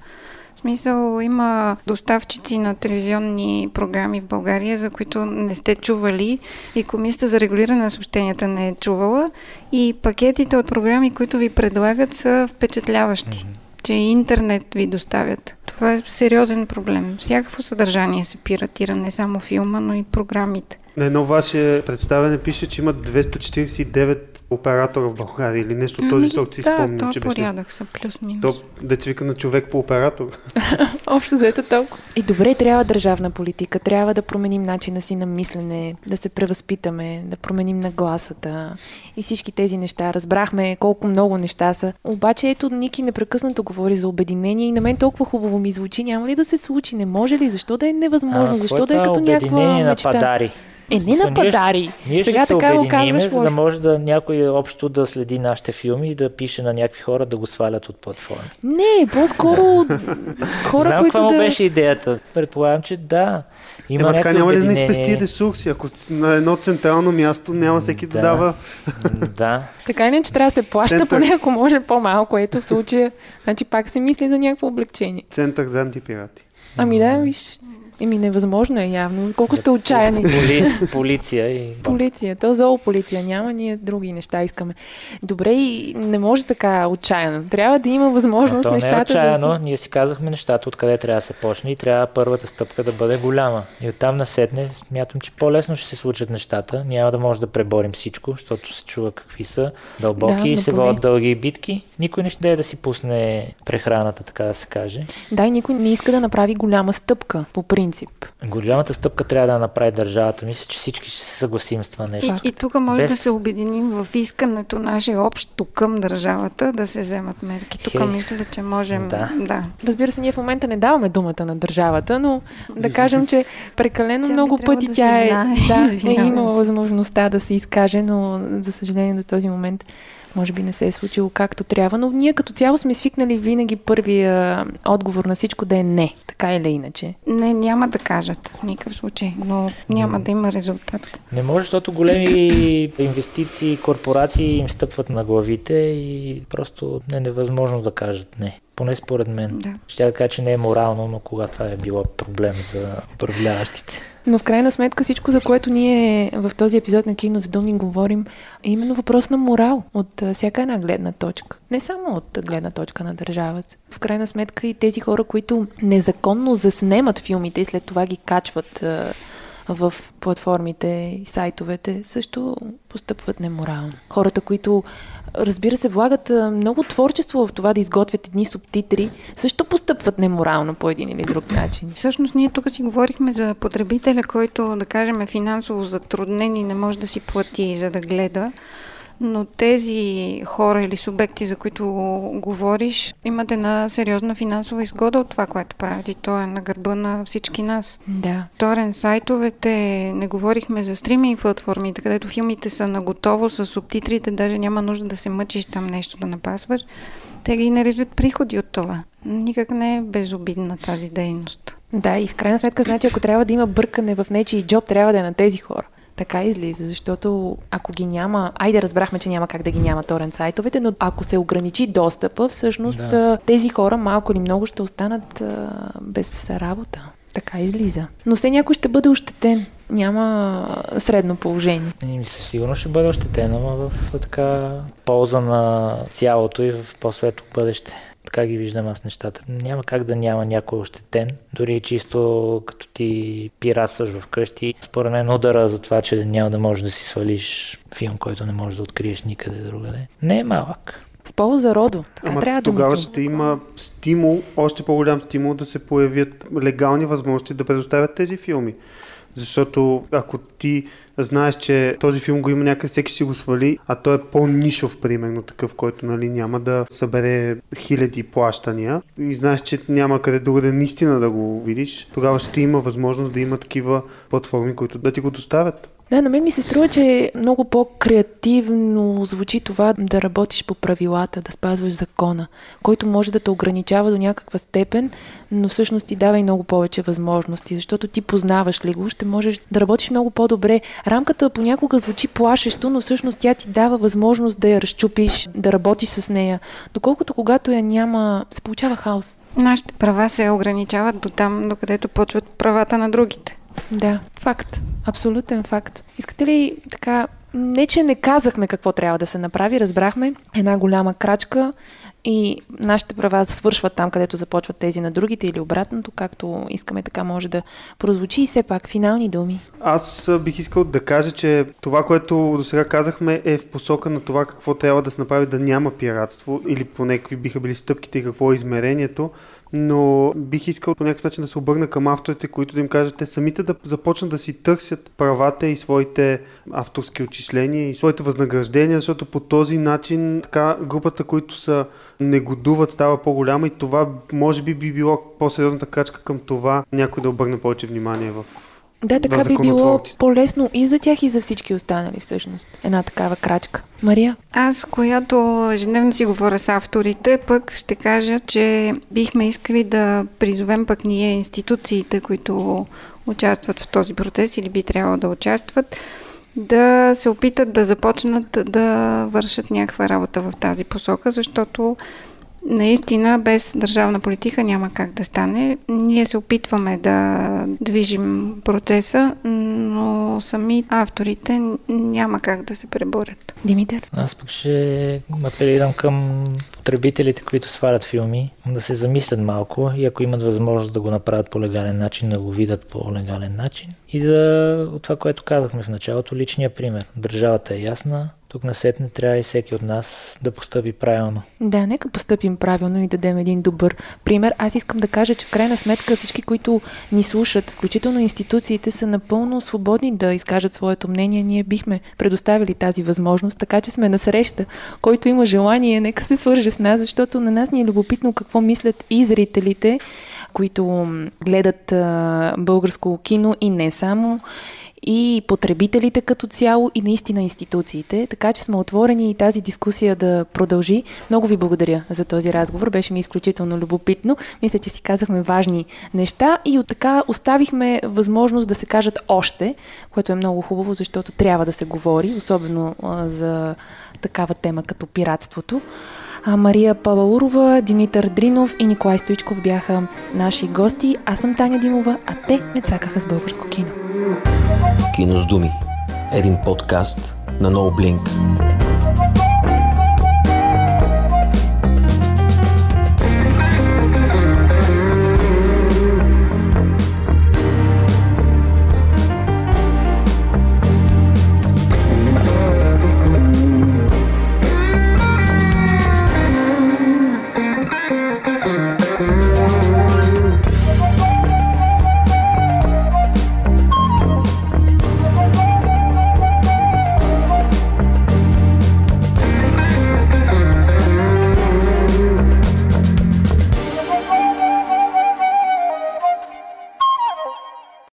В смисъл има доставчици на телевизионни програми в България, за които не сте чували и Комисията за регулиране на съобщенията не е чувала и пакетите от програми, които ви предлагат са впечатляващи, mm-hmm. че интернет ви доставят. Това е сериозен проблем. Всякакво съдържание се пиратира, не само филма, но и програмите. На едно ваше представяне пише, че има 249 оператора в България или нещо този ами, сорт си да, спомням, то че беше. порядък са плюс-минус. То децвика на човек по оператор. Общо заето толкова. И добре, трябва държавна политика, трябва да променим начина си на мислене, да се превъзпитаме, да променим нагласата и всички тези неща. Разбрахме колко много неща са. Обаче ето Ники непрекъснато говори за обединение и на мен толкова хубаво ми звучи. Няма ли да се случи? Не може ли? Защо да е невъзможно? А, Защо да е като някаква мечта? Падари. Е, не на падари. Ние Сега ще така се го казваш, за да може да някой общо да следи нашите филми и да пише на някакви хора да го свалят от платформи. Не, по-скоро хора, Знам които да... беше идеята. Предполагам, че да. Има Ема така няма ли да не спести ресурси? Ако на едно централно място няма всеки да, да дава... да. Така и не, че трябва да се плаща, Център... поне ако може по-малко. Ето в случая, значи пак се мисли за някакво облегчение. Център за антипирати. Ами да, виж, Еми, невъзможно е явно. Колко сте отчаяни. Поли, полиция и... Полиция. То зоополиция няма, ние други неща искаме. Добре, и не може така отчаяно. Трябва да има възможност а, то нещата не е отчаяно. да са... Ние си казахме нещата, откъде трябва да се почне и трябва първата стъпка да бъде голяма. И оттам наседне, смятам, че по-лесно ще се случат нещата. Няма да може да преборим всичко, защото се чува какви са дълбоки да, и се водят дълги битки. Никой не ще да си пусне прехраната, така да се каже. Да, и никой не иска да направи голяма стъпка, по принцип принцип. Голямата стъпка трябва да направи държавата. Мисля, че всички ще се съгласим с това нещо. И, и тук може Без... да се обединим в искането наше общо към държавата да се вземат мерки. Тук Хей. мисля, че можем да. да. Разбира се, ние в момента не даваме думата на държавата, но да кажем, че прекалено тя много пъти да тя е, да, е имала възможността да се изкаже, но за съжаление до този момент може би не се е случило както трябва, но ние като цяло сме свикнали винаги първия отговор на всичко да е не, така или иначе. Не, няма да кажат в никакъв случай, но няма да има резултат. Не може, защото големи инвестиции, корпорации им стъпват на главите и просто е невъзможно да кажат не. Поне според мен. Да. Ще да кажа, че не е морално, но кога това е било проблем за управляващите. Но в крайна сметка всичко, за което ние в този епизод на Кино за думи говорим, е именно въпрос на морал от всяка една гледна точка. Не само от гледна точка на държавата. В крайна сметка и тези хора, които незаконно заснемат филмите и след това ги качват в платформите и сайтовете, също постъпват неморално. Хората, които разбира се, влагат много творчество в това да изготвят едни субтитри, също постъпват неморално по един или друг начин. Всъщност ние тук си говорихме за потребителя, който, да кажем, е финансово затруднен и не може да си плати за да гледа но тези хора или субекти, за които говориш, имат една сериозна финансова изгода от това, което правят и то е на гърба на всички нас. Да. Торен сайтовете, не говорихме за стриминг платформите, където филмите са наготово с субтитрите, даже няма нужда да се мъчиш там нещо да напасваш. Те ги наричат приходи от това. Никак не е безобидна тази дейност. Да, и в крайна сметка, значи, ако трябва да има бъркане в нечи джоб, трябва да е на тези хора. Така излиза, защото ако ги няма, айде разбрахме, че няма как да ги няма торен сайтовете, но ако се ограничи достъпа, всъщност да. тези хора малко или много ще останат а, без работа. Така излиза. Но все някой ще бъде ощетен. Няма средно положение. Не, мисля, сигурно ще бъде ощетен, ама в така полза на цялото и в по-светло бъдеще. Така ги виждам аз нещата. Няма как да няма някой ощетен. Дори чисто като ти пиратстваш вкъщи. Според мен удара за това, че няма да можеш да си свалиш филм, който не можеш да откриеш никъде другаде. Не е малък. В полза родо. Така Ама трябва тогава да мислим. ще има стимул, още по-голям стимул да се появят легални възможности да предоставят тези филми. Защото ако ти знаеш, че този филм го има някъде, всеки си го свали, а той е по-нишов, примерно такъв, който нали, няма да събере хиляди плащания и знаеш, че няма къде другаде наистина да го видиш, тогава ще има възможност да има такива платформи, които да ти го доставят. Да, на мен ми се струва, че много по-креативно звучи това да работиш по правилата, да спазваш закона, който може да те ограничава до някаква степен, но всъщност ти дава и много повече възможности, защото ти познаваш ли го, ще можеш да работиш много по-добре. Рамката понякога звучи плашещо, но всъщност тя ти дава възможност да я разчупиш, да работиш с нея, доколкото когато я няма, се получава хаос. Нашите права се ограничават до там, докъдето почват правата на другите. Да, факт. Абсолютен факт. Искате ли така... Не, че не казахме какво трябва да се направи, разбрахме една голяма крачка и нашите права свършват там, където започват тези на другите или обратното, както искаме така може да прозвучи и все пак финални думи. Аз бих искал да кажа, че това, което до сега казахме е в посока на това какво трябва да се направи да няма пиратство или поне какви биха били стъпките и какво е измерението но бих искал по някакъв начин да се обърна към авторите, които да им кажат самите да започнат да си търсят правата и своите авторски отчисления и своите възнаграждения, защото по този начин така групата, които са негодуват, става по-голяма и това може би би било по-сериозната крачка към това някой да обърне повече внимание в да, така би било по-лесно и за тях, и за всички останали всъщност. Една такава крачка. Мария? Аз, която ежедневно си говоря с авторите, пък ще кажа, че бихме искали да призовем пък ние институциите, които участват в този процес или би трябвало да участват, да се опитат да започнат да вършат някаква работа в тази посока, защото Наистина, без държавна политика няма как да стане. Ние се опитваме да движим процеса, но сами авторите няма как да се преборят. Димитър? Аз пък ще апелирам към потребителите, които свалят филми, да се замислят малко и ако имат възможност да го направят по легален начин, да го видят по легален начин. И да, от това, което казахме в началото, личния пример. Държавата е ясна, тук на сетне трябва и всеки от нас да постъпи правилно. Да, нека постъпим правилно и да дадем един добър пример. Аз искам да кажа, че в крайна сметка всички, които ни слушат, включително институциите, са напълно свободни да изкажат своето мнение. Ние бихме предоставили тази възможност, така че сме на среща. Който има желание, нека се свърже с нас, защото на нас ни е любопитно какво мислят и зрителите, които гледат българско кино и не само и потребителите като цяло и наистина институциите. Така че сме отворени и тази дискусия да продължи. Много ви благодаря за този разговор. Беше ми изключително любопитно. Мисля, че си казахме важни неща и от така оставихме възможност да се кажат още, което е много хубаво, защото трябва да се говори, особено за такава тема като пиратството. Мария Павалурова, Димитър Дринов и Николай Стоичков бяха наши гости. Аз съм Таня Димова, а те ме цакаха с българско кино. Кино с думи. Един подкаст на NoBlink.